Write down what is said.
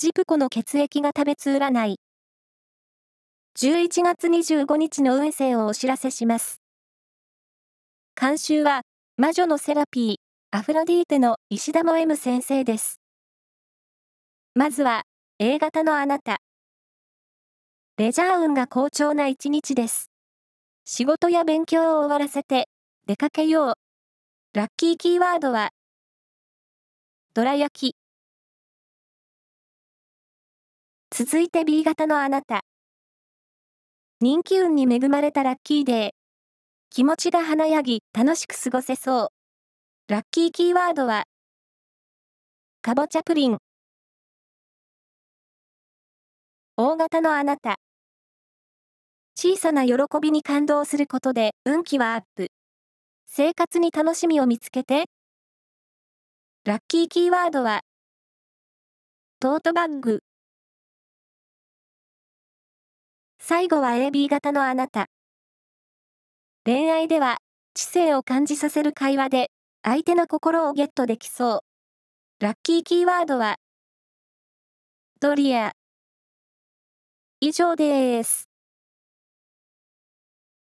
ジプコの血液が食べつ占い。11月25日の運勢をお知らせします。監修は、魔女のセラピー、アフロディーテの石田も M 先生です。まずは、A 型のあなた。レジャー運が好調な一日です。仕事や勉強を終わらせて、出かけよう。ラッキーキーワードは、どら焼き。続いて B 型のあなた。人気運に恵まれたラッキーデー。気持ちが華やぎ、楽しく過ごせそう。ラッキーキーワードは、かぼちゃプリン。大型のあなた。小さな喜びに感動することで運気はアップ。生活に楽しみを見つけて。ラッキーキーワードは、トートバッグ。最後は AB 型のあなた。恋愛では、知性を感じさせる会話で、相手の心をゲットできそう。ラッキーキーワードは、ドリア。以上です。